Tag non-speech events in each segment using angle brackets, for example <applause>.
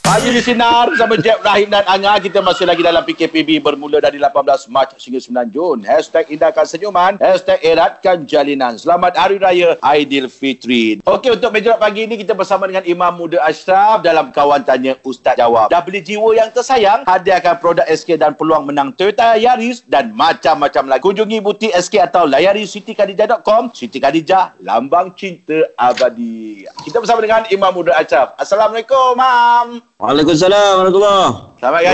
Pagi di Sinar bersama Jeb Rahim dan Anga. Kita masih lagi dalam PKPB bermula dari 18 Mac hingga 9 Jun. Hashtag indahkan senyuman. Hashtag eratkan jalinan. Selamat Hari Raya Aidilfitri. Okey, untuk meja pagi ini kita bersama dengan Imam Muda Ashraf dalam Kawan Tanya Ustaz Jawab. Dah beli jiwa yang tersayang? Hadiahkan produk SK dan peluang menang Toyota Yaris dan macam-macam lagi. Kunjungi butik SK atau layari sitikadijah.com. Siti Khadijah, lambang cinta abadi. Kita bersama dengan Imam Muda Ashraf. Assalamualaikum, Mam. Waalaikumsalam warahmatullahi Selamat Raya.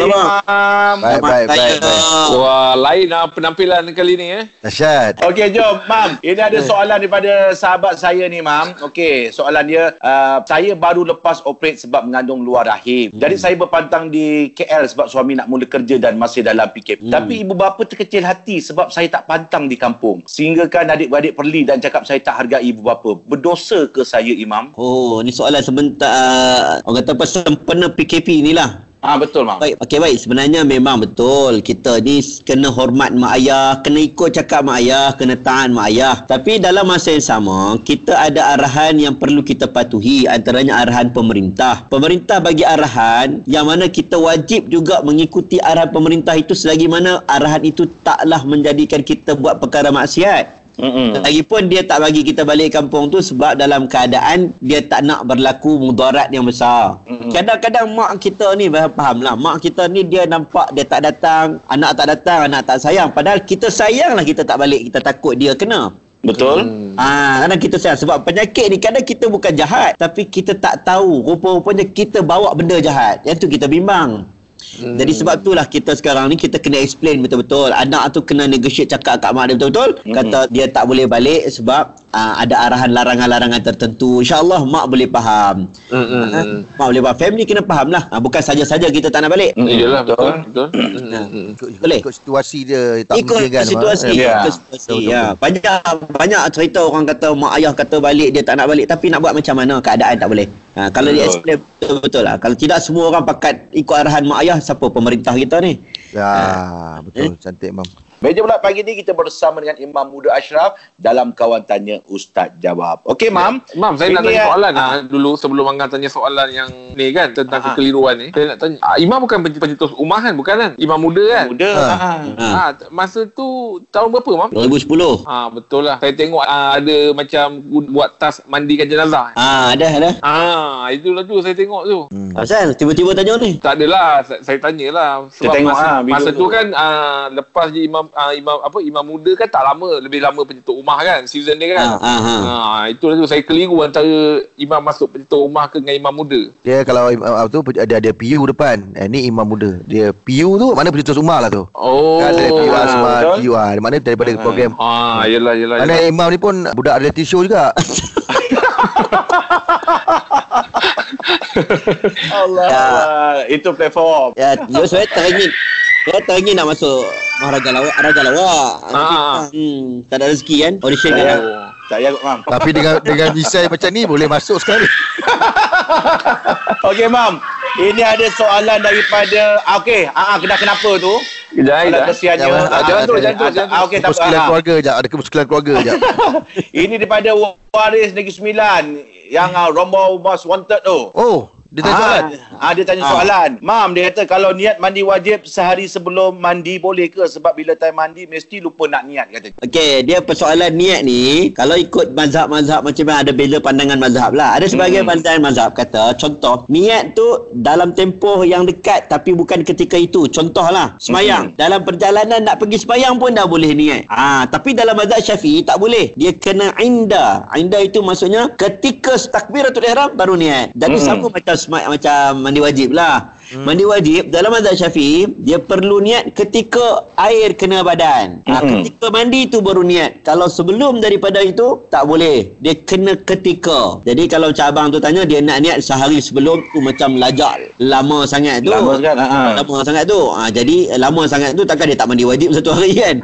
Baik, baik, baik, baik. Wah, lain lah penampilan kali ni eh. Dahsyat. Okey, jom, Mam. Ini ada soalan daripada sahabat saya ni, Mam. Okey, soalan dia, uh, saya baru lepas operate sebab mengandung luar rahim. Hmm. Jadi, saya berpantang di KL sebab suami nak mula kerja dan masih dalam PKP. Hmm. Tapi, ibu bapa terkecil hati sebab saya tak pantang di kampung. Sehingga kan adik-beradik perli dan cakap saya tak hargai ibu bapa. Berdosa ke saya, Imam? Oh, ni soalan sebentar orang kata apa sempena PKP ni lah. Ah betul, Mam. Baik, okey baik. Sebenarnya memang betul. Kita ni kena hormat mak ayah, kena ikut cakap mak ayah, kena taat mak ayah. Tapi dalam masa yang sama, kita ada arahan yang perlu kita patuhi, antaranya arahan pemerintah. Pemerintah bagi arahan yang mana kita wajib juga mengikuti arahan pemerintah itu selagi mana arahan itu taklah menjadikan kita buat perkara maksiat. Mm-mm. Lagipun dia tak bagi kita balik kampung tu sebab dalam keadaan dia tak nak berlaku mudarat yang besar. Mm-mm. Kadang-kadang mak kita ni faham lah. Mak kita ni dia nampak dia tak datang, anak tak datang, anak tak sayang. Padahal kita sayang lah kita tak balik. Kita takut dia kena. Betul? Ah, kadang kita sayang sebab penyakit ni kadang kita bukan jahat tapi kita tak tahu rupa-rupanya kita bawa benda jahat. Yang tu kita bimbang. Hmm. Jadi sebab itulah kita sekarang ni kita kena explain betul-betul. Anak tu kena negotiate cakap kat mak dia betul-betul. Hmm. Kata dia tak boleh balik sebab uh, ada arahan larangan-larangan tertentu. InsyaAllah mak boleh faham. Hmm. Ha? Mak boleh faham. Family kena faham lah. Ha, bukan saja-saja kita tak nak balik. Mm, Iyalah betul. betul. Betul. Ha. Ikut, Boleh. ikut situasi dia tak ikut mungkin kan. situasi? Ya. ikut situasi. Betul, betul, Ya. betul. Banyak banyak cerita orang kata mak ayah kata balik dia tak nak balik tapi nak buat macam mana keadaan tak boleh. Ha, kalau dia Betul. explain betul-betul lah. Kalau tidak semua orang pakat ikut arahan mak ayah siapa pemerintah kita ni. Ya, betul. Cantik, Mam. Meja pula pagi ni kita bersama dengan Imam Muda Ashraf dalam Kawan Tanya Ustaz Jawab. Okey, Mam. Mam, saya nak Ini tanya ya- soalan Ah. ah. dulu sebelum Angga tanya soalan yang ni kan tentang Ah. kekeliruan ni. Saya nak tanya, ah, Imam bukan pencetus umah kan? Bukan kan? Imam muda kan? Muda. Ha. Ha. Ha. Ah, masa tu tahun berapa, Mam? 2010. Ah, betul lah. Saya tengok ah, ada macam buat tas mandikan jenazah. Ah, ada ada. Ah, itulah tu saya tengok tu. Hmm. Asal tiba-tiba tanya ni. Tak adalah saya, saya tanyalah sebab tengok masa, video masa tu. tu kan ah, lepas je imam ah, imam apa imam muda kan tak lama lebih lama pencetus rumah kan season dia kan. Ah, ah, ah. Ah, itulah tu saya keliru antara imam masuk pencetus rumah ke dengan imam muda. Dia kalau uh, apa tu ada ada PU depan. Eh, ni imam muda. Dia PU tu mana pencetus rumah lah tu. Oh. Kan ada PU Asma, betul. PU ah. Mana daripada Ah, program. Ah, yelah yelah. Mana yelah. imam ni pun budak reality show juga. <laughs> <laughs> Allah. Ya. Itu platform. Ya, <laughs> saya teringin. Saya teringin nak masuk maharaja lawak, raja lawak. Ah. Hmm, tak ada rezeki kan? Audition Saya, kan? Oh. saya kot, Mam. Tapi dengan dengan desain macam ni boleh masuk sekali. <laughs> Okey, Mam. Ini ada soalan daripada... ah, Okey, ah, ah, kena kenapa tu? Kejap, Kalau kejap. kesiannya... Jangan- ah, jangan tu, jangan tu, ah, ah, Okey, tak apa. Kemuskilan ah. keluarga je. Ada kemuskilan keluarga je. <laughs> Ini daripada Waris Negeri Sembilan yang uh, Rombau Most Wanted tu. Oh, dia tanya soalan. Ah, dia tanya Ah. soalan. Mam, dia kata kalau niat mandi wajib sehari sebelum mandi boleh ke? Sebab bila time mandi mesti lupa nak niat kata. Okey, dia persoalan niat ni, kalau ikut mazhab-mazhab macam mana ada beza pandangan mazhab lah. Ada sebagian Hmm. pandangan mazhab kata, contoh, niat tu dalam tempoh yang dekat tapi bukan ketika itu. Contohlah, semayang. Hmm. Dalam perjalanan nak pergi semayang pun dah boleh niat. Ah, tapi dalam mazhab Syafi'i tak boleh. Dia kena inda. Inda itu maksudnya ketika takbiratul ihram baru niat. Jadi Hmm. sama macam semai- macam mandi wajib lah. Hmm. Mandi wajib dalam mazhab Syafi'i dia perlu niat ketika air kena badan. Ha, Hmm. ketika mandi tu baru niat. Kalau sebelum daripada itu tak boleh. Dia kena ketika. Jadi kalau macam abang tu tanya dia nak niat sehari sebelum tu macam lajak lama sangat tu. Lama sangat, ha, ha. Lama sangat tu. Ha, jadi lama sangat tu takkan dia tak mandi wajib satu hari kan.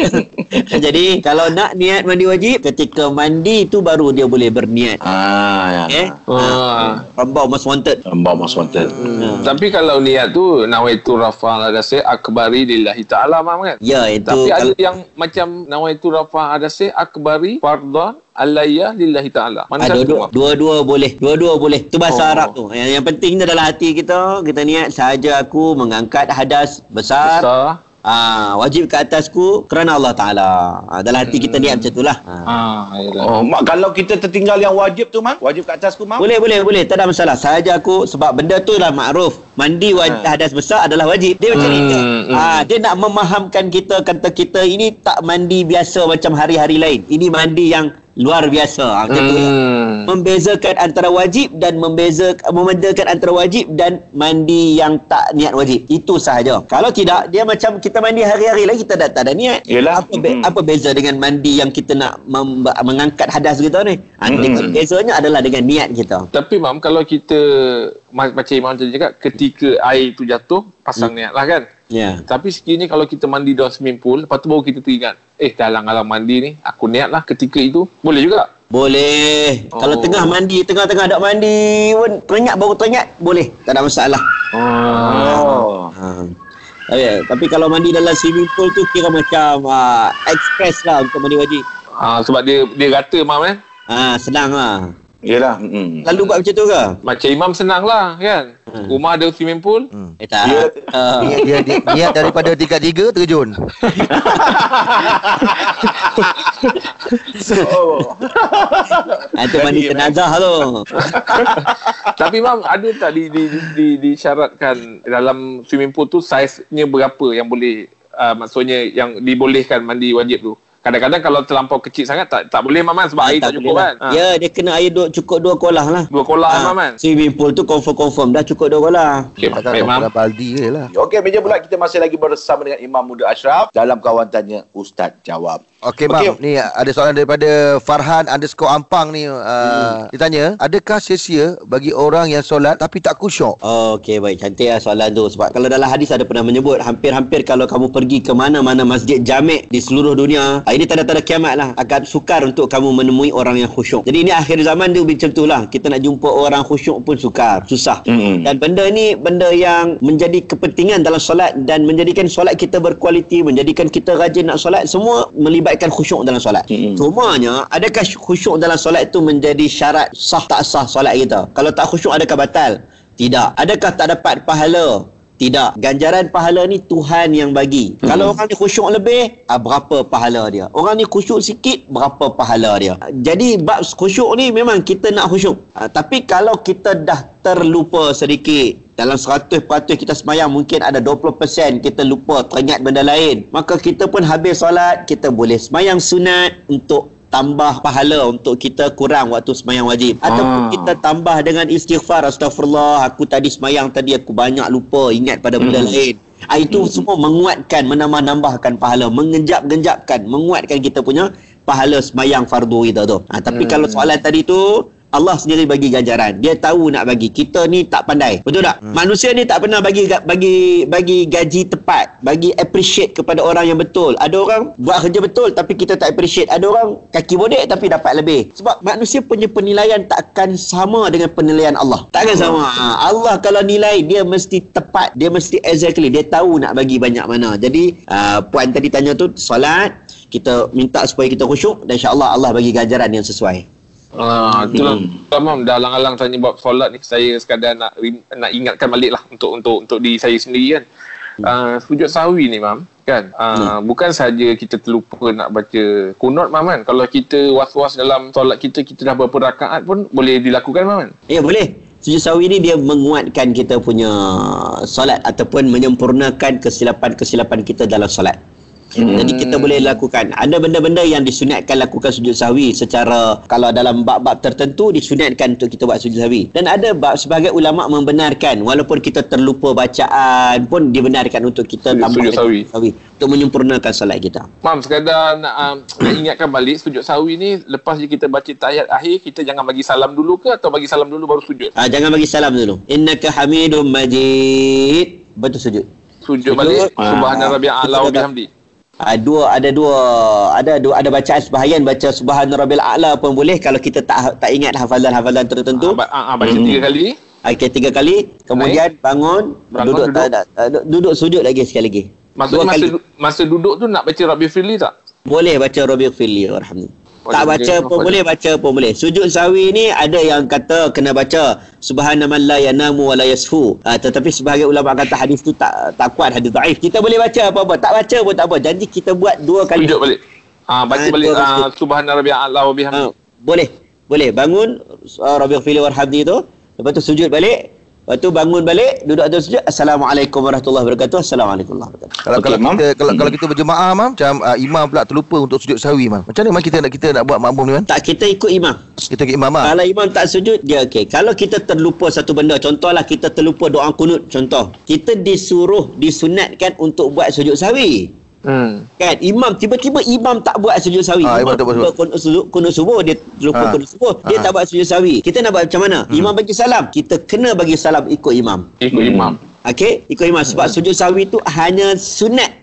<laughs> jadi kalau nak niat mandi wajib ketika mandi tu baru dia boleh berniat. Ah, ya. Okey. Ah. Ha, Rambau most wanted. Rombau Most Wanted. Ha. Tapi kalau niat tu nawaitu rafa adasi akbari lillahi ta'ala mam kan? Ya, itu Tapi ada kalau- yang macam nawaitu rafa adasi akbari fardhan alayya lillahi ta'ala. Mana Ah, satu dua-dua, boleh. Dua-dua boleh. Tu bahasa Oh. Arab tu. Yang, yang penting ni dalam hati kita, kita niat sahaja aku mengangkat hadas besar. Besar. Ah, wajib ke atasku kerana Allah Taala. Ah, dalam hati kita niat macam itulah. Ah. Ah. Oh, mak kalau kita tertinggal yang wajib tu, Mak? Wajib kat atasku, Mak? Boleh boleh boleh tak ada masalah. Sahaja aku sebab benda tu lah makruf. Mandi wajib Ha. hadas besar adalah wajib. Dia macam Hmm, hmm. Ah, dia nak memahamkan kita kata kita ini tak mandi biasa macam hari-hari lain. Ini mandi yang luar biasa. Macam tu. Hmm. Membezakan antara wajib dan membeza membedakan antara wajib dan mandi yang tak niat wajib. Itu sahaja. Kalau tidak dia macam kita mandi hari-hari lagi kita tak, tak ada niat. Yelah. Apa be- Hmm. apa beza dengan mandi yang kita nak mem- mengangkat hadas kita ni? Ha, Hmm. bezanya adalah dengan niat kita. Tapi mam kalau kita ma- macam Imam tadi cakap ketika air tu jatuh pasang Hmm. niat lah kan. Ya. Tapi sekiranya kalau kita mandi dalam swimming pool, lepas tu baru kita teringat, eh dalam alam mandi ni, aku niat lah ketika itu. Boleh juga. Boleh. Oh. Kalau tengah mandi, tengah-tengah tak mandi pun teringat baru teringat, boleh. Tak ada masalah. Oh. Ha. Tapi, tapi kalau mandi dalam swimming pool tu kira macam uh, express lah untuk mandi wajib. Ah, sebab dia dia rata mam kan. Ha, senang lah. Yelah. Hmm. Lalu buat macam tu ke? Macam Imam senang lah kan. Hmm. Rumah ada swimming pool. Eh tak. Uh, Dia, dia, dia niat daripada tingkat tiga terjun. <laughs> Oh. itu mandi Jadi, jenazah tu. <laughs> Tapi mam ada tak di, di, di, di, disyaratkan dalam swimming pool tu saiznya berapa yang boleh uh, maksudnya yang dibolehkan mandi wajib tu? Kadang-kadang kalau terlampau kecil sangat tak tak boleh maman sebab Ah, air tak, boleh cukup lah. kan. Ha. Ya, dia kena air duk, cukup dua kolah lah. Dua kolah Ah, maman. Swimming pool tu confirm-confirm dah cukup dua kolah. Okey, Pasal baik mam. dalam baldi je lah. Okey, meja bulat kita masih lagi bersama dengan Imam Muda Ashraf dalam kawan tanya Ustaz jawab. Okey, Okey. Mam. Ni ada soalan daripada Farhan underscore Ampang ni. Uh, Hmm. Dia tanya, adakah sia-sia bagi orang yang solat tapi tak kusyuk? Oh, Okey, baik. Cantik lah soalan tu. Sebab kalau dalam hadis ada pernah menyebut, hampir-hampir kalau kamu pergi ke mana-mana masjid jamek di seluruh dunia, ah, ini tanda-tanda kiamat lah. Akan sukar untuk kamu menemui orang yang khusyuk. Jadi ini akhir zaman dia macam tu lah. Kita nak jumpa orang khusyuk pun sukar. Susah. Hmm. Dan benda ni benda yang menjadi kepentingan dalam solat dan menjadikan solat kita berkualiti, menjadikan kita rajin nak solat, semua melibatkan khusyuk dalam solat. Hmm. Cumanya, adakah khusyuk dalam solat itu menjadi syarat sah tak sah solat kita? Kalau tak khusyuk adakah batal? Tidak. Adakah tak dapat pahala? Tidak. Ganjaran pahala ni Tuhan yang bagi. Hmm. Kalau orang ni khusyuk lebih, ah, berapa pahala dia? Orang ni khusyuk sikit, berapa pahala dia? Jadi bab khusyuk ni memang kita nak khusyuk. Ah, tapi kalau kita dah terlupa sedikit, dalam 100% kita semayang mungkin ada 20% kita lupa teringat benda lain. Maka kita pun habis solat, kita boleh semayang sunat untuk tambah pahala untuk kita kurang waktu semayang wajib ataupun Ah. kita tambah dengan istighfar astagfirullah aku tadi semayang tadi aku banyak lupa ingat pada benda Hmm. lain ah, itu semua menguatkan menambah-nambahkan pahala mengenjap-genjapkan menguatkan kita punya pahala semayang fardu kita tu ah, tapi Hmm. kalau soalan tadi tu Allah sendiri bagi ganjaran. Dia tahu nak bagi. Kita ni tak pandai. Betul tak? Hmm. Manusia ni tak pernah bagi bagi bagi gaji tepat, bagi appreciate kepada orang yang betul. Ada orang buat kerja betul tapi kita tak appreciate. Ada orang kaki bodek tapi dapat lebih. Sebab manusia punya penilaian takkan sama dengan penilaian Allah. Takkan sama. Ha, Allah kalau nilai dia mesti tepat, dia mesti exactly. Dia tahu nak bagi banyak mana. Jadi uh, puan tadi tanya tu solat kita minta supaya kita khusyuk dan insya-Allah Allah bagi ganjaran yang sesuai. Ah, itulah. Hmm. Hmm. Mam, dah alang-alang tanya buat solat ni, saya sekadar nak nak ingatkan balik lah untuk untuk untuk diri saya sendiri kan. Uh, sujud sahwi ni mam kan uh, bukan saja kita terlupa nak baca kunut mam kan kalau kita was-was dalam solat kita kita dah berapa rakaat pun boleh dilakukan mam kan Ya boleh. Sujud sawi ni dia menguatkan kita punya solat ataupun menyempurnakan kesilapan-kesilapan kita dalam solat. Hmm. Jadi kita boleh lakukan. Ada benda-benda yang disunatkan lakukan sujud sahwi secara kalau dalam bab-bab tertentu disunatkan untuk kita buat sujud sahwi. Dan ada bab sebagai ulama membenarkan walaupun kita terlupa bacaan pun dibenarkan untuk kita tambah sujud sahwi. sahwi untuk menyempurnakan solat kita. Mam sekadar nak, uh, <clears throat> nak ingatkan balik sujud sahwi ni lepas je kita baca tahiyat akhir kita jangan bagi salam dulu ke atau bagi salam dulu baru sujud Ah jangan bagi salam dulu. Innaka Hamidum Majid. Betul sujud. sujud Sujud. balik Ah. subhana rabbiyal a'la wa bihamdi Ah, dua ada dua ada dua ada bacaan sebahagian baca subhana rabbil a'la pun boleh kalau kita tak tak ingat hafalan-hafalan tertentu. ah, ah, ah, baca Hmm. tiga kali Okey, tiga kali. Kemudian bangun, Bangun, duduk, duduk. Tak, tak, duduk sujud lagi sekali lagi. Maksudnya Dua masa, kali. masa duduk tu nak baca Rabbi Firli tak? Boleh baca Rabiul Fili warhamni. Tak baca boleh. pun boleh, baca pun boleh. Sujud sawi ni ada yang kata kena baca subhanaman la yanamu wa la yasfu. Uh, tetapi sebahagian ulama kata hadis tu tak tak kuat, hadis dhaif. Kita boleh baca apa-apa, tak baca pun tak apa. Janji kita buat dua kali. Sujud balik. Ah, baca Ah, balik dua ah, sujud. Subhana Rabbiyal A'la wa bihamdi. Ha, boleh. Boleh. Bangun uh, Rabiul Fili warhamni tu. Lepas tu sujud balik. Lepas tu bangun balik, duduk atas sujud. Assalamualaikum warahmatullahi wabarakatuh. Assalamualaikum warahmatullahi wabarakatuh. Kalau Okey, kalau Mam. kita kalau kalau kita berjemaah mam macam uh, imam pula terlupa untuk sujud sawi mam. Macam mana mam kita nak kita nak buat makmum ni mam? Tak, kita ikut imam. Kita ke imam mam. Kalau imam tak sujud, dia okey. Kalau kita terlupa satu benda, contohlah kita terlupa doa kunut, contoh. Kita disuruh, disunatkan untuk buat sujud sawi. Hmm. Kan imam tiba-tiba imam tak buat sujud sawi. Ah, imam tak buat kunut, kunut, kunut subuh dia lupa Ah. kunut subuh. Dia Ah. tak buat sujud sawi. Kita nak buat macam mana? Imam bagi salam. Kita kena bagi salam ikut imam. Ikut Hmm. imam. Okey, ikut imam sebab sujud sawi tu hanya sunat.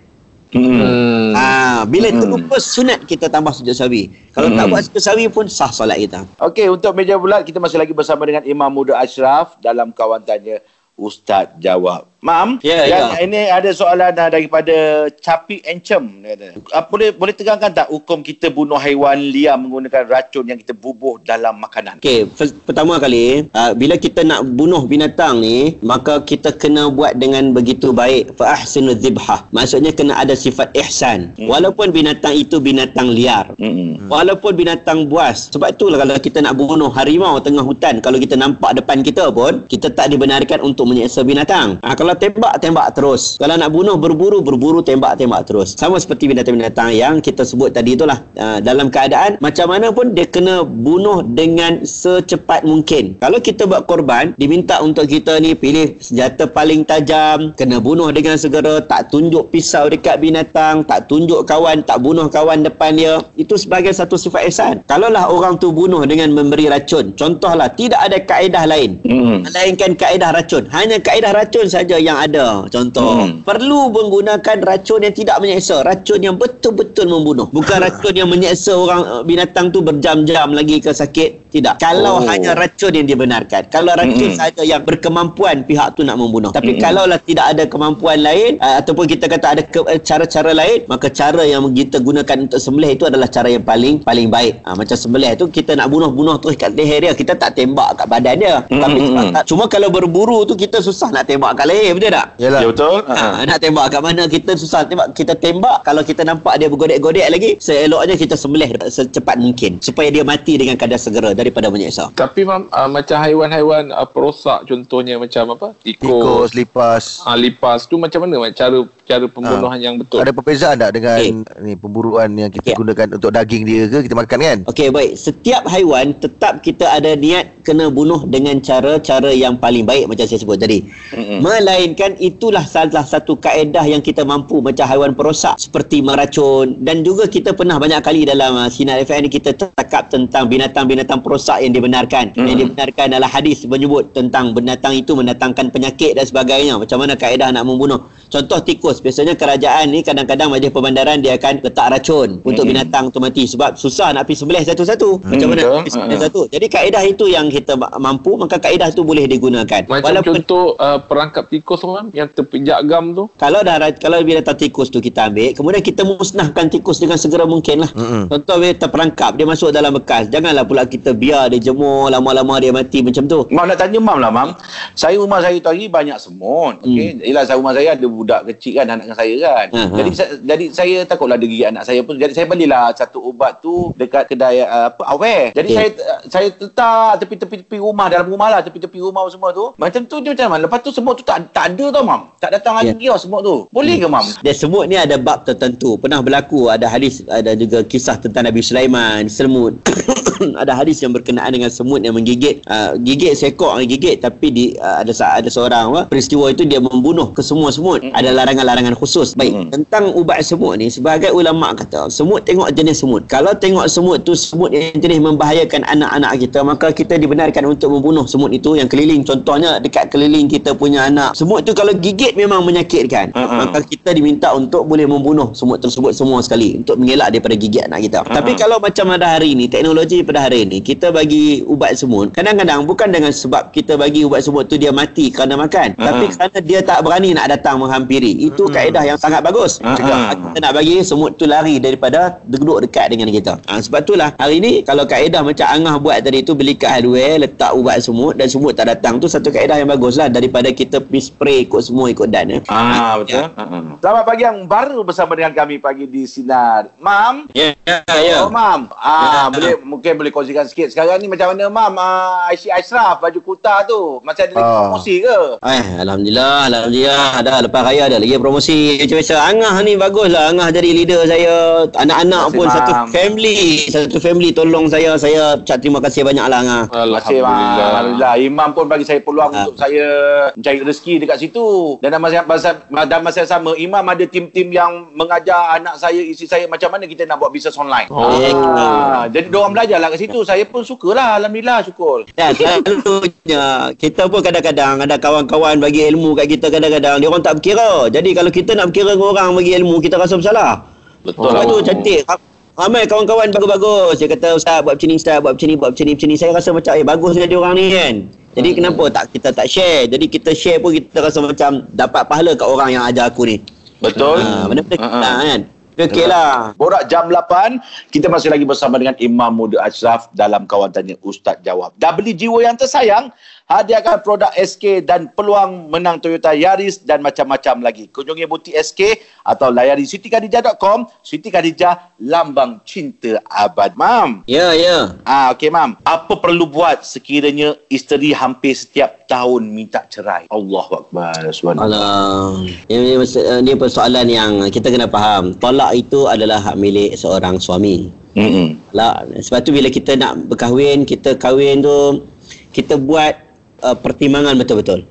Hmm. Hmm. Ah, bila Hmm. terlupa sunat kita tambah sujud sawi. Kalau tak Hmm. buat sujud sawi pun sah solat kita. Okey, untuk meja bulat kita masih lagi bersama dengan Imam Muda Ashraf dalam kawan tanya Ustaz jawab. Mam, Ya, yang ya. ini ada soalan uh, daripada Capi Encem. Uh, boleh boleh tegangkan tak hukum kita bunuh haiwan liar menggunakan racun yang kita bubuh dalam makanan? Okey, pertama kali, uh, bila kita nak bunuh binatang ni, maka kita kena buat dengan begitu baik. Fa ahsinu dzibhah. Maksudnya kena ada sifat ihsan. Hmm. Walaupun binatang itu binatang liar. Hmm. Walaupun binatang buas. Sebab itulah kalau kita nak bunuh harimau tengah hutan, kalau kita nampak depan kita pun, kita tak dibenarkan untuk menyeksa binatang. Ha, kalau tembak, tembak terus. Kalau nak bunuh, berburu, berburu, tembak, tembak terus. Sama seperti binatang-binatang yang kita sebut tadi itulah. Ha, dalam keadaan macam mana pun dia kena bunuh dengan secepat mungkin. Kalau kita buat korban, diminta untuk kita ni pilih senjata paling tajam, kena bunuh dengan segera, tak tunjuk pisau dekat binatang, tak tunjuk kawan, tak bunuh kawan depan dia. Itu sebagai satu sifat ihsan. Kalaulah orang tu bunuh dengan memberi racun, contohlah tidak ada kaedah lain. Hmm. Melainkan kaedah racun. Hanya kaedah racun saja yang ada. Contoh, Hmm. perlu menggunakan racun yang tidak menyeksa. Racun yang betul-betul membunuh. Bukan <laughs> racun yang menyeksa orang binatang tu berjam-jam lagi ke sakit. Tidak. Kalau Oh. hanya racun yang dibenarkan. Kalau racun Mm-mm. saja yang berkemampuan pihak tu nak membunuh. Tapi Mm-mm. kalaulah tidak ada kemampuan lain uh, ataupun kita kata ada ke, uh, cara-cara lain, maka cara yang kita gunakan untuk sembelih itu adalah cara yang paling paling baik. Uh, macam sembelih tu kita nak bunuh-bunuh terus kat leher dia, kita tak tembak kat badan dia. Tapi Mm-mm. sebab, cuma kalau berburu tu kita susah nak tembak kat leher, betul tak? Yalah. Ya betul? Ha, nak tembak kat mana kita susah tembak kita tembak kalau kita nampak dia bergodek-godek lagi seeloknya kita sembelih secepat mungkin supaya dia mati dengan kadar segera daripada menyeksa Tapi mam, uh, macam haiwan-haiwan uh, perosak contohnya macam apa? Tikus, Tikus, lipas. uh, lipas tu macam mana cara cara pembunuhan yang betul? Ada perbezaan tak dengan ni pemburuan yang kita Ya. gunakan untuk daging dia ke kita makan kan? Okey baik setiap haiwan tetap kita ada niat kena bunuh dengan cara-cara yang paling baik macam saya sebut tadi Mm-mm. melainkan itulah salah satu kaedah yang kita mampu macam haiwan perosak seperti meracun dan juga kita pernah banyak kali dalam uh, Sinar FM ni kita cakap tentang binatang-binatang perosak yang dibenarkan Mm-mm. yang dibenarkan adalah hadis menyebut tentang binatang itu mendatangkan penyakit dan sebagainya macam mana kaedah nak membunuh contoh tikus biasanya kerajaan ni kadang-kadang majlis perbandaran dia akan letak racun untuk Mm-mm. binatang tu mati sebab susah nak pergi sembelih satu-satu macam Mm, mana pergi sembelih Ha. satu jadi kaedah itu yang kita ma- mampu maka kaedah itu boleh digunakan Macam contoh uh, perangkap tikus tu mam yang terpijak gam tu. kalau dah kalau binatang tikus tu kita ambil kemudian kita musnahkan tikus dengan segera mungkin lah Mm-mm. contoh dia terperangkap dia masuk dalam bekas janganlah pula kita biar dia jemur lama-lama dia mati macam tu Mam nak tanya Mam lah Mam. Saya rumah saya tu hari banyak semut. Okey. Yelah saya rumah saya ada budak kecil kan anak saya kan. Hmm, Jadi hmm. saya, jadi saya takutlah dia gigit anak saya pun. Jadi saya belilah satu ubat tu dekat kedai uh, apa aware. Jadi Okey. saya saya letak tepi-tepi rumah dalam rumah lah tepi-tepi rumah semua tu. Macam tu dia macam mana? Lepas tu semut tu tak tak ada tau Mam. Tak datang lagi Ya. tau semut tu. Boleh ke Mam? Dia semut ni ada bab tertentu. Pernah berlaku ada hadis ada juga kisah tentang Nabi Sulaiman semut. <coughs> ada hadis yang berkenaan dengan semut yang menggigit uh, gigit seekor yang gigit tapi di uh, ada ada seorang apa peristiwa itu dia membunuh ke semua semut. Mm-mm. Ada larangan-larangan khusus. Baik, Mm-mm. tentang ubat semut ni sebagai ulama kata semut tengok jenis semut. Kalau tengok semut tu semut yang jenis membahayakan anak-anak kita maka kita dibenarkan untuk membunuh semut itu yang keliling contohnya dekat keliling kita punya anak. Semut tu kalau gigit memang menyakitkan. Mm-mm. Maka kita diminta untuk boleh membunuh semut tersebut semua sekali untuk mengelak daripada gigit anak kita. Mm-mm. Tapi kalau macam pada hari ni teknologi pada hari ni kita bagi ubat semut kadang-kadang bukan dengan sebab kita bagi ubat semut tu dia mati kerana makan Ah. tapi kerana dia tak berani nak datang menghampiri itu kaedah yang sangat bagus Ah. Cakap, kita nak bagi semut tu lari daripada duduk dekat dengan kita ha, sebab itulah hari ni kalau kaedah macam Angah buat tadi tu beli kat hardware letak ubat semut dan semut tak datang tu satu kaedah yang bagus lah daripada kita pergi spray ikut semua ikut dan eh. Ah betul. Uh-huh. Selamat pagi yang baru bersama dengan kami pagi di sinar. Mam. ya ya ya Oh mam. Ah Ya. boleh mungkin boleh kongsikan sikit. Sekarang ni macam mana mam? Ah IC Ashraf baju kuta tu. Macam ada lagi Ah. promosi ke? Eh, Alhamdulillah, Alhamdulillah. Ada lepas raya ada lagi promosi. Macam biasa, Angah ni bagus lah. Angah jadi leader saya. Anak-anak Terima pun kasih, satu Mam. family. Satu family tolong saya. Saya ucap terima kasih banyak lah Angah. Mam. Alhamdulillah. Alhamdulillah. Imam pun bagi saya peluang Ah. untuk saya mencari rezeki dekat situ. Dan dalam masa, masa, dalam masa yang sama, Imam ada tim-tim yang mengajar anak saya, isteri saya macam mana kita nak buat bisnes online. Oh. Ah, jadi diorang belajar lah kat situ. Saya pun sukalah. Alhamdulillah syukur. Ya, selalunya kita pun kadang-kadang ada kawan-kawan bagi ilmu kat kita kadang-kadang dia orang tak berkira. Jadi kalau kita nak berkira dengan orang bagi ilmu kita rasa bersalah. Betul. Sebab tu cantik. Ramai kawan-kawan bagus-bagus. Dia kata Ustaz buat macam ni Ustaz, buat macam ni, buat macam ni, macam ni. Saya rasa macam eh bagus jadi orang ni kan. Jadi Hmm. kenapa tak kita tak share? Jadi kita share pun kita rasa macam dapat pahala kat orang yang ajar aku ni. Betul. Ha, benda-benda Ha, ha. kita kan. Okey lah. Borak jam 8 Kita masih lagi bersama dengan Imam Muda Ashraf Dalam kawan tanya Ustaz Jawab Dah beli jiwa yang tersayang Hadiahkan produk SK dan peluang menang Toyota Yaris dan macam-macam lagi. Kunjungi butik SK atau layari sitikadijah.com. Siti Khadijah, lambang cinta abad. Mam, Ya, ya. Ah, okey mam. Apa perlu buat sekiranya isteri hampir setiap tahun minta cerai? Akbar. Subhanallah. Alah. Ini, ini, ini persoalan yang kita kena faham. Tolak itu adalah hak milik seorang suami. Hmm. Lah, sebab tu bila kita nak berkahwin, kita kahwin tu kita buat uh, pertimbangan betul-betul.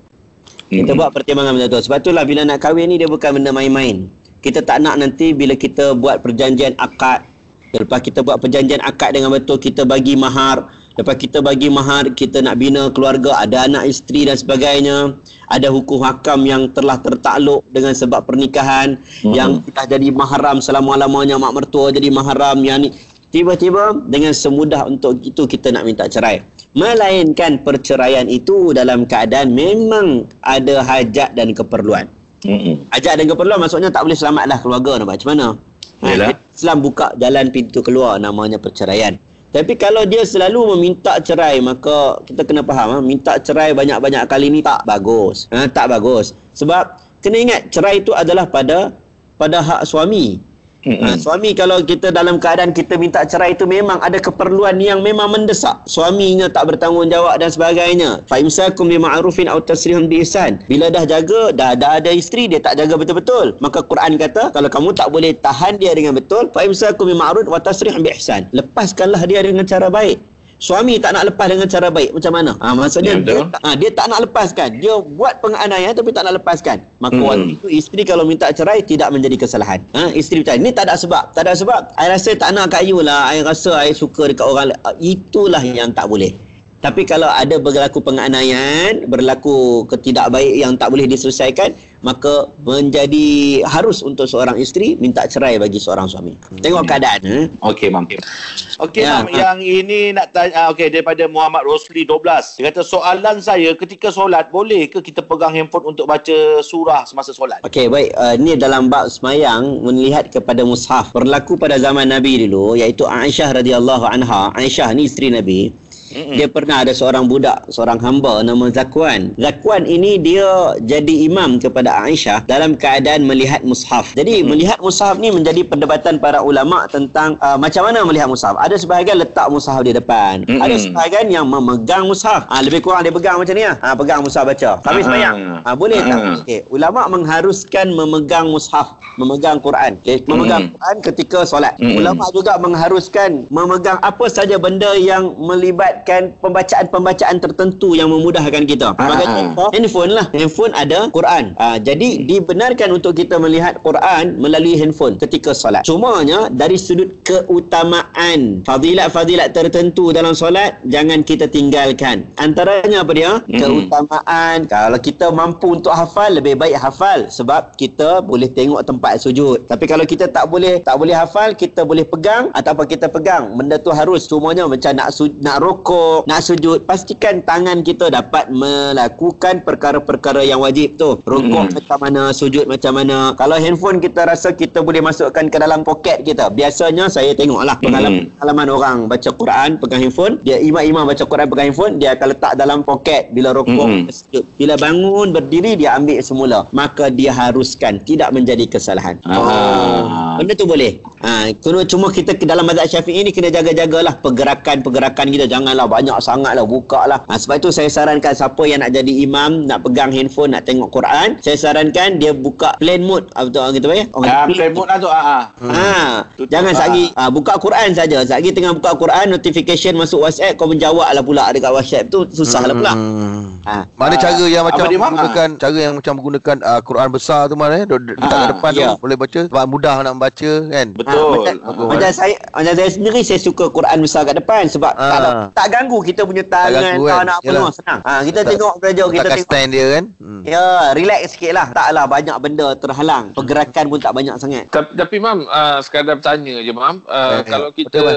Kita Mm-mm. buat pertimbangan betul-betul. Sebab itulah bila nak kahwin ni dia bukan benda main-main. Kita tak nak nanti bila kita buat perjanjian akad, lepas kita buat perjanjian akad dengan betul, kita bagi mahar, lepas kita bagi mahar, kita nak bina keluarga, ada anak isteri dan sebagainya, ada hukum hakam yang telah tertakluk dengan sebab pernikahan, Mhm. yang dah jadi mahram selama-lamanya mak mertua jadi mahram yang ni tiba-tiba dengan semudah untuk itu kita nak minta cerai melainkan perceraian itu dalam keadaan memang ada hajat dan keperluan. Hmm. hajat dan keperluan maksudnya tak boleh selamatlah keluarga nak macam mana? Yalah. Ha, Islam buka jalan pintu keluar namanya perceraian. Tapi kalau dia selalu meminta cerai maka kita kena faham ha, minta cerai banyak-banyak kali ni tak bagus. Ha, tak bagus. Sebab kena ingat cerai itu adalah pada pada hak suami Ha, Hmm. suami kalau kita dalam keadaan kita minta cerai itu memang ada keperluan yang memang mendesak. Suaminya tak bertanggungjawab dan sebagainya. Fa imsakum bi ma'rufin aw tasrihum bi ihsan. Bila dah jaga, dah dah ada isteri dia tak jaga betul-betul. Maka Quran kata kalau kamu tak boleh tahan dia dengan betul, fa imsakum bi ma'ruf wa tasrihum bi ihsan. Lepaskanlah dia dengan cara baik. Suami tak nak lepas dengan cara baik macam mana? Ha, maksudnya Ya, dia, tak- ha, dia tak nak lepaskan. Dia buat penganiayaan tapi tak nak lepaskan. Maka Hmm. waktu itu isteri kalau minta cerai tidak menjadi kesalahan. Ha, isteri bercakap, ni tak ada sebab. Tak ada sebab. I rasa tak nak kat you lah. I rasa I suka dekat orang lain. Ah, Itulah yang tak boleh. Tapi kalau ada berlaku penganiayaan, berlaku ketidakbaik yang tak boleh diselesaikan, maka menjadi harus untuk seorang isteri minta cerai bagi seorang suami. Tengok keadaan. Eh? Okey, Mam. Okey, Ya, Mam. ha. Yang ini nak tanya, ah, okey, daripada Muhammad Rosli 12. Dia kata, soalan saya, ketika solat, boleh ke kita pegang handphone untuk baca surah semasa solat? Okey, baik. Uh, ni dalam bab semayang melihat kepada mushaf. Berlaku pada zaman Nabi dulu iaitu Aisyah radhiyallahu anha. Aisyah ni isteri Nabi. Mm-mm. Dia pernah ada seorang budak, seorang hamba nama Zakwan. Zakwan ini dia jadi imam kepada Aisyah dalam keadaan melihat mushaf. Jadi melihat mushaf ni menjadi perdebatan para ulama tentang uh, macam mana melihat mushaf. Ada sebahagian letak mushaf di depan. Mm-mm. Ada sebahagian yang memegang mushaf. Ah lebih kurang dia pegang macam ni ah. Ha, pegang mushaf baca. Ah. semayang. Ah boleh tak? Ah. Okey, ulama mengharuskan memegang mushaf, memegang Quran. Okey, memegang Mm. Quran ketika solat. Mm. Ulama juga mengharuskan memegang apa saja benda yang melibatkan pembacaan-pembacaan tertentu yang memudahkan kita. Ah, Sebagai ah. contoh, handphone lah. Handphone ada Quran. Ah, jadi dibenarkan untuk kita melihat Quran melalui handphone ketika solat. Cumanya dari sudut keutamaan fadilat-fadilat tertentu dalam solat jangan kita tinggalkan. Antaranya apa dia? Mm. Keutamaan kalau kita mampu untuk hafal lebih baik hafal sebab kita boleh tengok tempat sujud tapi kalau kita tak boleh tak boleh hafal kita boleh pegang ataupun kita pegang benda tu harus semuanya macam nak su- nak rokok nak sujud pastikan tangan kita dapat melakukan perkara-perkara yang wajib tu. Rokok Mm-mm. macam mana sujud macam mana. Kalau handphone kita rasa kita boleh masukkan ke dalam poket kita biasanya saya tengoklah pengalaman, pengalaman orang baca Quran pegang handphone. Dia imam-imam baca Quran pegang handphone dia akan letak dalam poket. Bila rokok Mm-mm. sujud bila bangun berdiri dia ambil semula. Maka dia haruskan tidak menjadi kesalahan. Ah. benda tu boleh. Ha, kena cuma kita ke dalam mazhab syafi'i ni kena jaga-jagalah pergerakan-pergerakan kita janganlah banyak sangatlah buka lah ha, sebab itu saya sarankan siapa yang nak jadi imam nak pegang handphone nak tengok Quran saya sarankan dia buka plane mode apa tu orang kita panggil orang Ah, play mode lah tu. Ah, ah. Ha, Tutup. jangan sagi ha, buka Quran saja. Sagi tengah buka Quran notification masuk WhatsApp kau menjawab lah pula dekat WhatsApp tu susah lah pula. Hmm. Ha. Mana Ah, cara yang apa macam dia, menggunakan cara yang macam menggunakan uh, Quran besar tu mana eh Duduk- letak kat Ah, depan ya. tu boleh baca sebab mudah nak membaca kan. Betul. macam, Ah. macam saya macam saya sendiri saya suka Quran besar kat depan sebab Ah. tak, ada- tak ganggu kita punya tangan ganggu tak kan? nak apa semua senang. Ha, kita Tak- tengok belajar kita tengok stand dia kan. Hmm. Ya, relax sikit lah. Taklah banyak benda terhalang. Pergerakan pun tak banyak sangat. Tapi, tapi mam, uh, sekadar bertanya je mam, uh, Eh, kalau kita betul,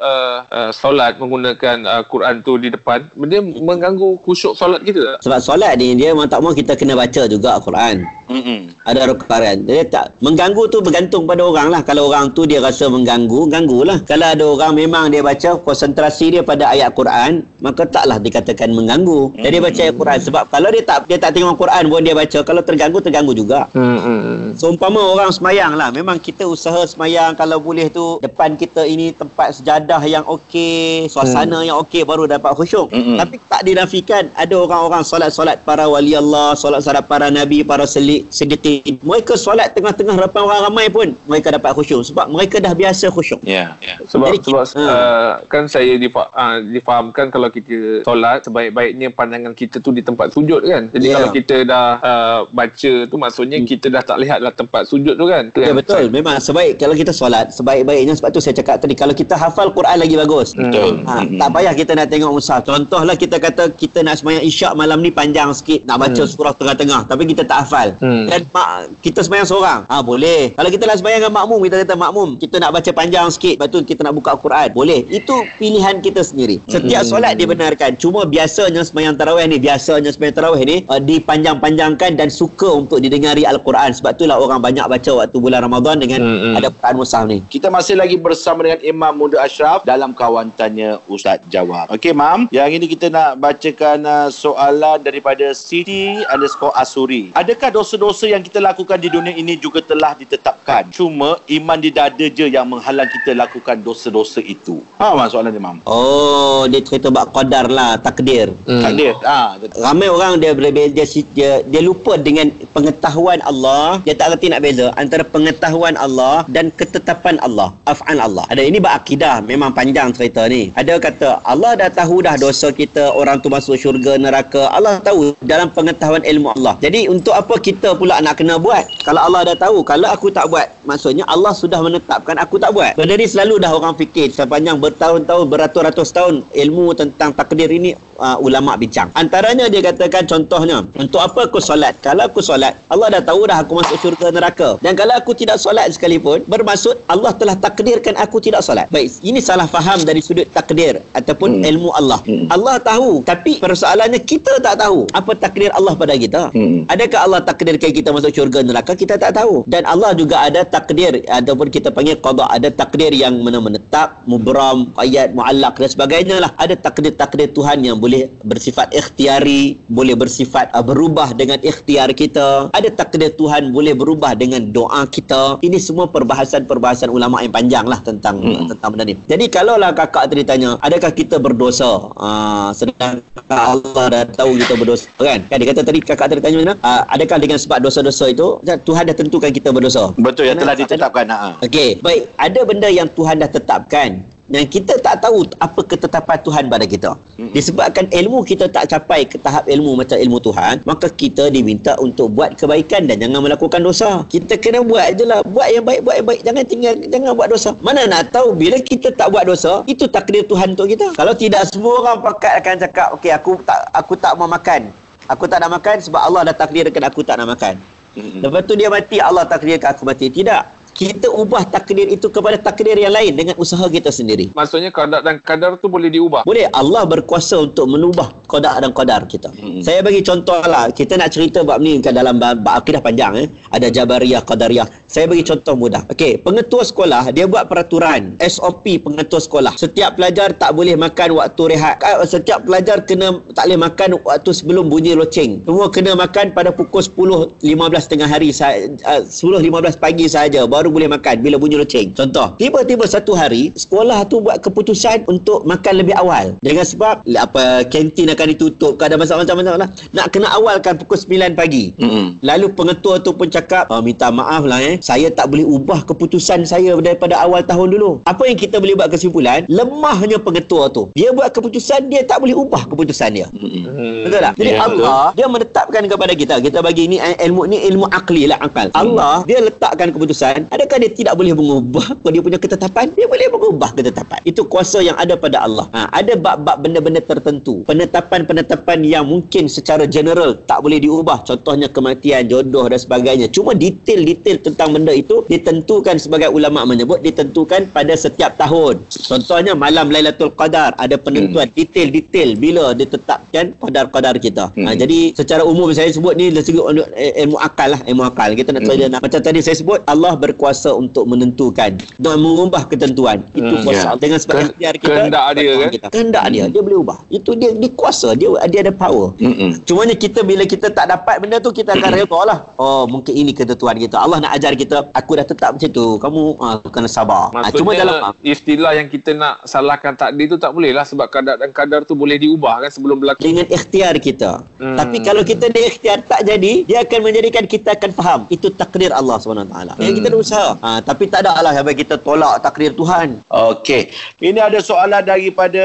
uh, uh, solat menggunakan uh, Quran tu di depan, dia mengganggu khusyuk solat kita tak? Sebab solat ni dia mau tak mau kita kena baca juga Quran. Mm-mm. Ada rukaran. Dia tak mengganggu tu bergantung pada orang lah. Kalau orang tu dia rasa mengganggu, ganggulah. Kalau ada orang memang dia baca konsentrasi dia pada ayat Quran, maka taklah dikatakan mengganggu. Jadi baca ayat Quran sebab kalau dia tak dia tak tengok Quran pun dia baca, kalau terganggu terganggu juga. Hmm, hmm. Seumpama orang semayang lah Memang kita usaha semayang Kalau boleh tu Depan kita ini tempat sejadah yang okey Suasana yang okey Baru dapat khusyuk Mm-mm. Tapi tak dinafikan Ada orang-orang solat-solat para wali Allah Solat-solat para nabi Para selik segetin Mereka solat tengah-tengah Depan orang ramai pun Mereka dapat khusyuk Sebab mereka dah biasa khusyuk Ya, ya. Sebab Jadi sebab uh, kan saya difa- uh, difahamkan kalau kita solat sebaik-baiknya pandangan kita tu di tempat sujud kan. Jadi Ya. kalau kita dah uh, baca tu maksudnya kita dah tak lihatlah tempat sujud tu kan. Tu Ya yang betul Memang sebaik Kalau kita solat Sebaik-baiknya Sebab tu saya cakap tadi Kalau kita hafal Quran lagi bagus Betul. Ha, Mm-mm. tak payah kita nak tengok mushaf. Contohlah kita kata kita nak sembahyang isyak malam ni panjang sikit nak baca Hmm. surah tengah-tengah tapi kita tak hafal. Hmm. Dan mak, kita sembahyang seorang. Ha boleh. Kalau kita nak sembahyang dengan makmum kita kata makmum kita nak baca panjang sikit lepas tu kita nak buka Quran. Boleh. Itu pilihan kita sendiri. Setiap Hmm. solat dibenarkan. Cuma biasanya sembahyang tarawih ni biasanya sembahyang tarawih ni uh, dipanjang-panjangkan dan suka untuk didengari al-Quran. Sebab itulah orang banyak baca waktu bulan Ramadan dengan Hmm, hmm. ada Quran mushaf ni. Kita masih lagi bersama dengan Imam Muda Ashraf dalam kawan tanya Ustaz Jawab. Okey, Mam. Yang ini kita nak bacakan uh, soalan daripada Siti underscore Asuri. Adakah dosa-dosa yang kita lakukan di dunia ini juga telah ditetapkan? Cuma iman di dada je yang menghalang kita lakukan dosa-dosa itu. Ha, Mam soalan dia, Mam. Oh, dia cerita bab qadar lah, takdir. Hmm. Takdir. Ha, betul. Ramai orang dia, dia, dia, dia, dia lupa dengan pengetahuan Allah. Dia tak reti nak beza antara pengetahuan Allah dan ketetapan Allah. Af'an Allah. Ada ini bab akidah. Memang panjang cerita ni. Ada kata Allah dah tahu dah dosa kita. Orang tu masuk syurga, neraka. Allah tahu dalam pengetahuan ilmu Allah. Jadi untuk apa kita pula nak kena buat? Kalau Allah dah tahu. Kalau aku tak buat. Maksudnya Allah sudah menetapkan aku tak buat. Benda ni selalu dah orang fikir. Sepanjang bertahun-tahun, beratus-ratus tahun ilmu tentang takdir ini uh, ulama bincang. Antaranya dia katakan contohnya, untuk apa aku solat? Kalau aku solat, Allah dah tahu dah aku masuk syurga neraka. Dan kalau aku tidak solat sekalipun, bermaksud Allah telah takdirkan aku tidak solat. Baik, ini salah faham dari sudut takdir ataupun Hmm. ilmu Allah. Hmm. Allah tahu, tapi persoalannya kita tak tahu apa takdir Allah pada kita. Hmm. Adakah Allah takdirkan kita masuk syurga neraka? Kita tak tahu. Dan Allah juga ada takdir ataupun kita panggil qada, ada takdir yang mana menetap, mubram, ayat, muallak dan sebagainya lah. Ada takdir-takdir Tuhan yang boleh bersifat ikhtiari, boleh bersifat uh, berubah dengan ikhtiar kita. Ada takdir Tuhan boleh berubah dengan doa kita. Ini semua perbahasan-perbahasan ulama yang panjang lah tentang Hmm. tentang benda ni. Jadi kalaulah kakak tadi tanya, adakah kita berdosa? Uh, sedangkan Allah dah tahu kita berdosa kan? Kan dia kata tadi kakak tadi tanya mana? Uh, adakah dengan sebab dosa-dosa itu Tuhan dah tentukan kita berdosa? Betul yang telah ditetapkan. Ha. Okey, baik. Ada benda yang Tuhan dah tetapkan yang kita tak tahu apa ketetapan Tuhan pada kita. Disebabkan ilmu kita tak capai ke tahap ilmu macam ilmu Tuhan, maka kita diminta untuk buat kebaikan dan jangan melakukan dosa. Kita kena buat je lah. Buat yang baik, buat yang baik. Jangan tinggal, jangan buat dosa. Mana nak tahu bila kita tak buat dosa, itu takdir Tuhan untuk kita. Kalau tidak, semua orang pakat akan cakap, okey aku tak aku tak mau makan Aku tak nak makan sebab Allah dah takdirkan aku tak nak makan. Lepas tu dia mati, Allah takdirkan aku mati. Tidak. Kita ubah takdir itu kepada takdir yang lain dengan usaha kita sendiri. Maksudnya kadar dan kadar tu boleh diubah. Boleh Allah berkuasa untuk mengubah qada dan qadar kita. Hmm. Saya bagi contoh lah. Kita nak cerita bab ni kan dalam bab, bab akidah panjang eh. Ada jabariyah, qadariyah. Saya bagi contoh mudah. Okey, pengetua sekolah dia buat peraturan SOP pengetua sekolah. Setiap pelajar tak boleh makan waktu rehat. Setiap pelajar kena tak boleh makan waktu sebelum bunyi loceng. Semua kena makan pada pukul 10.15 tengah hari sa- ah, 10.15 pagi saja baru boleh makan bila bunyi loceng. Contoh, tiba-tiba satu hari sekolah tu buat keputusan untuk makan lebih awal. Dengan sebab apa kantin akan ditutup ke ada masalah-masalah lah. Nak kena awalkan pukul 9 pagi. Mm-mm. Lalu pengetua tu pun cakap, oh, minta maaf lah eh. Saya tak boleh ubah keputusan saya daripada awal tahun dulu. Apa yang kita boleh buat kesimpulan? Lemahnya pengetua tu. Dia buat keputusan, dia tak boleh ubah keputusan dia. Mm-mm. Hmm. Betul tak? Jadi Ya, Allah dia menetapkan kepada kita. Kita bagi ni eh, ilmu ni ilmu akli lah akal. Allah dia letakkan keputusan. Adakah dia tidak boleh mengubah kalau dia punya ketetapan? Dia boleh mengubah ketetapan. Itu kuasa yang ada pada Allah. Ha, ada bab-bab benda-benda tertentu. Penetapan-penetapan yang mungkin secara general tak boleh diubah. Contohnya kematian, jodoh dan sebagainya. Cuma detail-detail tentang benda itu ditentukan sebagai ulama menyebut ditentukan pada setiap tahun. Contohnya malam Lailatul Qadar ada penentuan detail-detail bila ditetapkan qadar-qadar kita. Ha, Hmm. jadi secara umum saya sebut ni dari segi eh, ilmu akal lah, ilmu akal. Kita nak tahu dia nak macam tadi saya sebut Allah berkuasa untuk menentukan dan mengubah ketentuan. Itu Hmm, kuasa ya. Allah. dengan sebab ikhtiar kita. kehendak dia, kan? Kita. Kehendak dia, dia boleh ubah. Itu dia dia kuasa, dia dia ada power. Mm-mm. Cumanya kita bila kita tak dapat benda tu kita akan reda lah. Oh mungkin ini ketentuan kita. Allah nak ajar kita aku dah tetap macam tu. Kamu ah, kena sabar. Ah, Maksudnya cuma dalam istilah yang kita nak salahkan takdir tu tak boleh lah sebab kadar dan kadar tu boleh diubah kan sebelum berlaku. dengan ikhtiar kita. Hmm. Tapi kalau kita dia ikhtiar tak jadi, dia akan menjadikan kita akan faham itu takdir Allah SWT. Yang kita ada usaha. Ha, tapi tak ada lah sampai kita tolak takdir Tuhan. Okey. Ini ada soalan daripada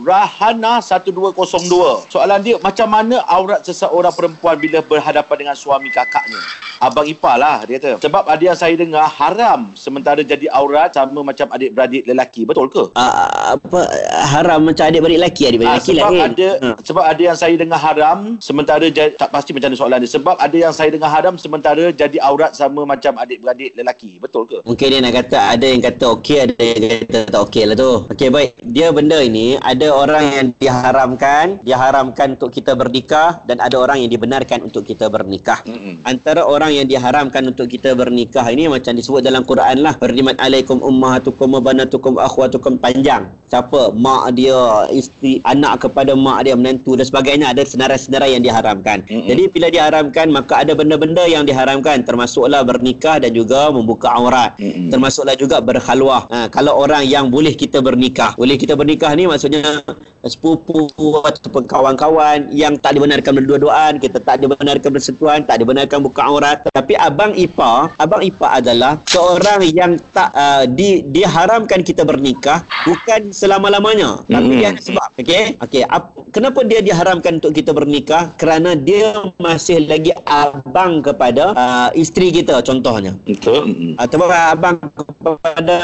Rahana 1202. Soalan dia, macam mana aurat seseorang perempuan bila berhadapan dengan suami kakaknya? Abang ipar lah dia kata. Sebab ada yang saya dengar haram sementara jadi aurat sama macam adik-beradik lelaki. Betul ke? Uh, apa haram macam adik-beradik lelaki adik-beradik Ah, lelaki sebab lain. ada Ha. sebab ada yang saya dengar haram sementara jadi, tak pasti macam mana soalan dia sebab ada yang saya dengar haram sementara jadi aurat sama macam adik-beradik lelaki betul ke Mungkin dia nak kata ada yang kata okey ada yang kata tak okey lah tu. Okey baik. Dia benda ini ada orang yang diharamkan, diharamkan untuk kita bernikah dan ada orang yang dibenarkan untuk kita bernikah. Mm-mm. Antara orang yang diharamkan untuk kita bernikah ini macam disebut dalam Quran lah. Berdimat alaikum ummahatukum wa banatukum wa akhwatukum panjang. Siapa mak dia, isteri, anak kepada mak dia, menantu dan sebagainya ada senarai-senarai yang diharamkan. Mm-mm. Jadi bila diharamkan maka ada benda-benda yang diharamkan termasuklah bernikah dan juga membuka aurat. Mm-mm. Termasuklah juga berkhalwah. Ha, kalau orang yang boleh kita bernikah. Boleh kita bernikah ni maksudnya sepupu ataupun kawan-kawan yang tak dibenarkan berdua-duaan, kita tak dibenarkan bersentuhan, tak dibenarkan buka aurat. Tapi abang ipar, abang ipar adalah seorang yang tak uh, di, diharamkan kita bernikah bukan selama-lamanya. Tapi Mm-mm. dia ada sebab. Okey? Okey, ap- kenapa dia diharamkan untuk kita bernikah? Kerana dia masih lagi abang kepada uh, isteri kita contohnya betul ataupun abang kepada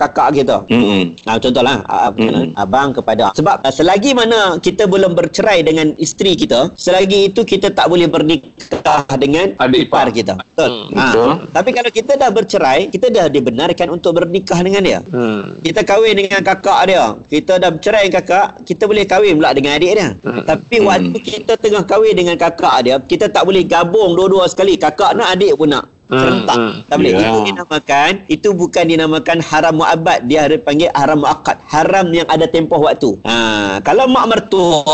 kakak kita. Mm-mm. Ha, contohlah uh, Mm-mm. abang kepada sebab uh, selagi mana kita belum bercerai dengan isteri kita, selagi itu kita tak boleh bernikah dengan Adik ipar ipar. kita. Betul. Hmm, Ha, betul. Tapi kalau kita dah bercerai, kita dah dibenarkan untuk bernikah dengan dia. Hmm. Kita kahwin dengan kakak dia. Kita dah bercerai dengan kakak, kita boleh kahwin pula dengan adik dia. Hmm. Tapi Hmm. waktu kita tengah kahwin dengan kakak dia, kita tak boleh gabung dua-dua sekali. Kakak nak, adik pun nak. Hmm, Serentak. hmm. Tak boleh. Ya. Itu dinamakan, itu bukan dinamakan haram mu'abad. Dia ada panggil haram mu'akad. Haram yang ada tempoh waktu. Ha, kalau mak mertua,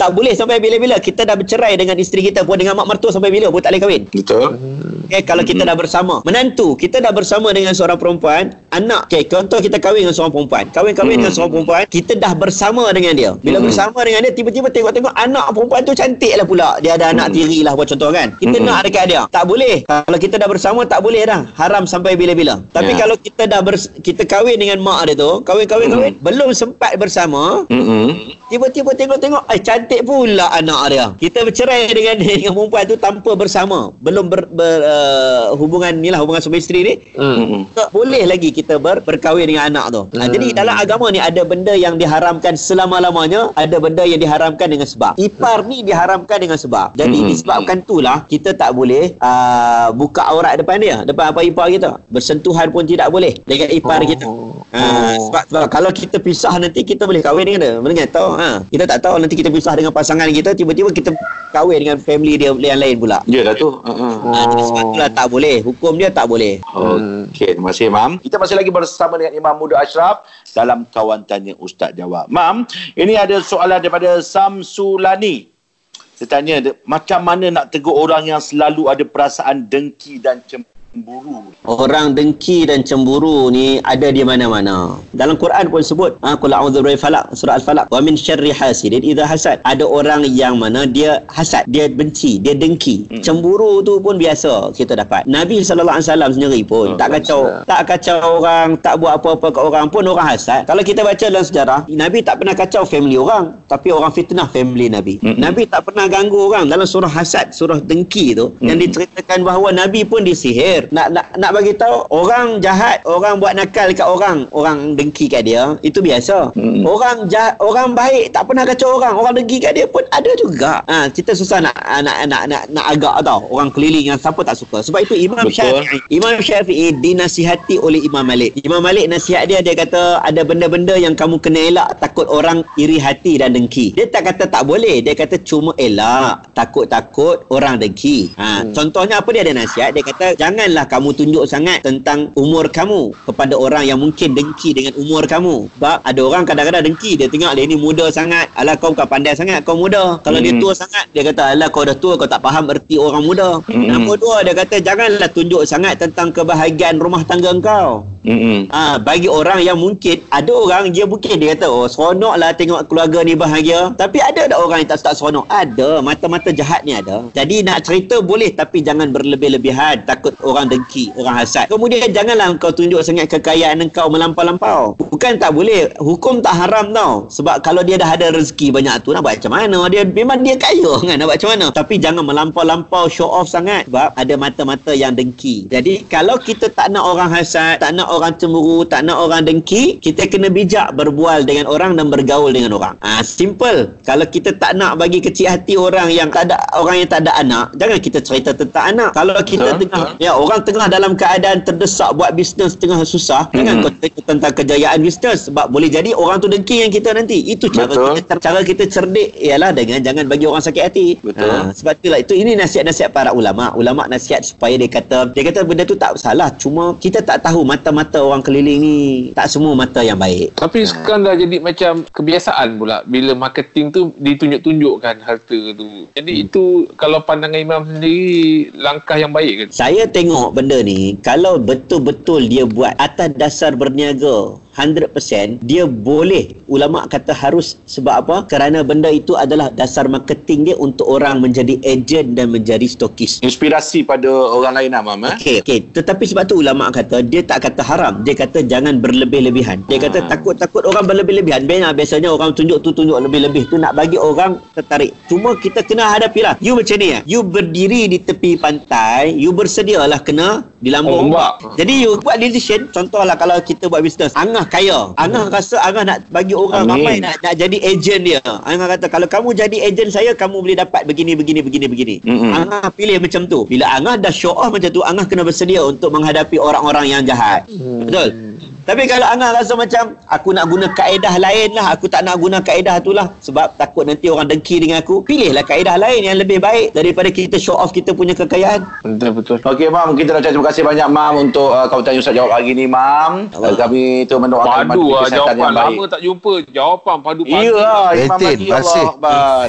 tak boleh sampai bila-bila. Kita dah bercerai dengan isteri kita pun dengan mak mertua sampai bila pun tak boleh kahwin. betul Okay, kalau kita dah bersama. Menantu, kita dah bersama dengan seorang perempuan. Anak, okay, contoh kita kahwin dengan seorang perempuan. Kahwin-kahwin Hmm. dengan seorang perempuan, kita dah bersama dengan dia. Bila Hmm. bersama dengan dia, tiba-tiba tengok-tengok anak perempuan tu cantik lah pula. Dia ada anak Hmm. tiri lah buat contoh kan. Kita Hmm. nak dekat dia. Tak boleh. Kalau kita dah dah bersama tak boleh dah. Haram sampai bila-bila. Tapi Ya. kalau kita dah bers- kita kahwin dengan mak dia tu, kahwin-kahwin kahwin, belum sempat bersama, Mm-mm. tiba-tiba tengok-tengok, eh cantik pula anak dia. Kita bercerai dengan dengan perempuan tu tanpa bersama. Belum ber, ber uh, hubungan ni lah hubungan suami isteri ni. Mm-mm. Tak boleh lagi kita ber, berkahwin dengan anak tu. Ha, jadi dalam agama ni ada benda yang diharamkan selama-lamanya, ada benda yang diharamkan dengan sebab. Ipar ni diharamkan dengan sebab. Jadi Hmm. disebabkan itulah kita tak boleh uh, buka aurat depan dia, depan apa ipar kita. Bersentuhan pun tidak boleh dengan ipar Oh. kita. Ha, sebab, sebab kalau kita pisah nanti kita boleh kahwin dengan dia. Boleh tahu? Ha, kita tak tahu nanti kita pisah dengan pasangan kita, tiba-tiba kita kahwin dengan family dia yang lain pula. Ya dah tu. Ha, jadi sebab itulah tak boleh. Hukum dia tak boleh. Okey, terima kasih Mam. Kita masih lagi bersama dengan Imam Muda Ashraf dalam Kawan Tanya Ustaz Jawab. Mam, ini ada soalan daripada Samsulani. Dia tanya, macam mana nak tegur orang yang selalu ada perasaan dengki dan cemburu? Orang dengki dan cemburu ni ada di mana-mana. Dalam Quran pun sebut, ha qul a'udzu birabbil falaq, surah al-falaq. Wa min syarri hasidin idza hasad. Ada orang yang mana dia hasad, dia benci, dia dengki. Hmm. Cemburu tu pun biasa kita dapat. Nabi sallallahu alaihi wasallam sendiri pun Oh, tak kacau, Alhamdulillah. tak kacau orang, tak buat apa-apa kat orang pun orang hasad. Kalau kita baca dalam sejarah, Nabi tak pernah kacau family orang, tapi orang fitnah family Nabi. Mm-mm. Nabi tak pernah ganggu orang dalam surah hasad, surah dengki tu yang Mm-mm. diceritakan bahawa Nabi pun disihir. Nak nak nak bagi tahu orang jahat, orang buat nakal kat orang, orang dengki kat dia, itu biasa. Mm-mm. Orang jahat, orang baik tak pernah kacau orang, orang dengki kat dia pun ada juga. Ha, kita susah nak nak nak nak, nak agak tau orang keliling yang siapa tak suka. Sebab itu Imam Betul. Syafi'i, Imam Syafi'i dinasihati oleh Imam Malik. Imam Malik nasihat dia dia kata ada benda-benda yang kamu kena elak takut orang iri hati dan dengki. Dia tak kata tak boleh, dia kata cuma elak, takut-takut orang dengki. Ha, Hmm. contohnya apa dia ada nasihat, dia kata janganlah kamu tunjuk sangat tentang umur kamu kepada orang yang mungkin dengki dengan umur kamu. Sebab ada orang kadang-kadang dengki, dia tengok dia ni muda sangat, alah kau bukan pandai sangat, kau muda. Kalau dia Hmm. tua sangat, dia kata alah kau dah tua, kau tak faham erti orang muda. Hmm. Nombor dua, dia kata janganlah tunjuk sangat tentang kebahagiaan rumah tangga kau. Mm-mm. Ah, bagi orang yang mungkin ada orang dia mungkin dia kata oh seronok lah tengok keluarga ni bahagia. Tapi ada tak orang yang tak tak seronok? Ada. Mata-mata jahat ni ada. Jadi nak cerita boleh tapi jangan berlebih-lebihan. Takut orang dengki orang hasad. Kemudian janganlah kau tunjuk sangat kekayaan engkau melampau-lampau. Bukan tak boleh. Hukum tak haram tau. Sebab kalau dia dah ada rezeki banyak tu nak buat macam mana? Dia memang dia kaya kan nak buat macam mana? Tapi jangan melampau-lampau show off sangat. Sebab ada mata-mata yang dengki. Jadi kalau kita tak nak orang hasad tak nak orang cemburu tak nak orang dengki kita kena bijak berbual dengan orang dan bergaul dengan orang. Ah simple. Kalau kita tak nak bagi kecil hati orang yang tak ada orang yang tak ada anak jangan kita cerita tentang anak. Kalau kita Betul, tengah ya orang tengah dalam keadaan terdesak buat bisnes tengah susah jangan Mhm. kau cerita tentang kejayaan bisnes. Sebab boleh jadi orang tu dengki yang kita nanti. Itu cara Betul. kita cara kita cerdik ialah dengan jangan bagi orang sakit hati. Betul. Ah, sebab itulah itu ini nasihat-nasihat para ulama. Ulama nasihat supaya dia kata dia kata benda tu tak salah. Cuma kita tak tahu mata-mata orang keliling ni tak semua mata yang baik Tapi sekarang dah jadi macam kebiasaan pula bila marketing tu ditunjuk-tunjukkan harta tu. Jadi Hmm. itu kalau pandangan Imam sendiri langkah yang baik ke? Saya tengok benda ni kalau betul-betul dia buat atas dasar berniaga 100% dia boleh ulama kata harus sebab apa kerana benda itu adalah dasar marketing dia untuk orang menjadi ejen dan menjadi stokis Inspirasi pada orang lain lah, Mam. Eh? Okey, okey. Tetapi sebab tu ulama kata dia tak kata haram. Dia kata jangan berlebih-lebihan. Dia kata Hmm. takut-takut orang berlebih-lebihan. Biasanya, biasanya orang tunjuk tu tunjuk lebih-lebih tu nak bagi orang tertarik. Cuma kita kena hadapilah. You macam ni ya. You berdiri di tepi pantai, you bersedialah kena di lambung Ombak. ombak. Jadi you buat decision, contohlah kalau kita buat bisnes, Angah kaya. Angah rasa Angah nak bagi orang Amin. ramai nak, nak jadi ejen dia. Angah kata kalau kamu jadi ejen saya, kamu boleh dapat begini begini begini begini. Mm-mm. Angah pilih macam tu. Bila Angah dah show off macam tu, Angah kena bersedia untuk menghadapi orang-orang yang jahat. Hmm. Betul? Tapi kalau Angah rasa macam aku nak guna kaedah lain lah, aku tak nak guna kaedah tu lah sebab takut nanti orang dengki dengan aku, pilihlah kaedah lain yang lebih baik daripada kita show off kita punya kekayaan. Betul betul. Okey, Mam. Kita nak terima kasih banyak, Mam, untuk uh, kau tanya Ustaz jawab hari ni, Mam. Allah. Uh, kami tu mendoakan Padu lah jawapan. yang baik. Lama tak jumpa. Jawapan padu-padu. Ya, Imam kasih. Allah Akbar.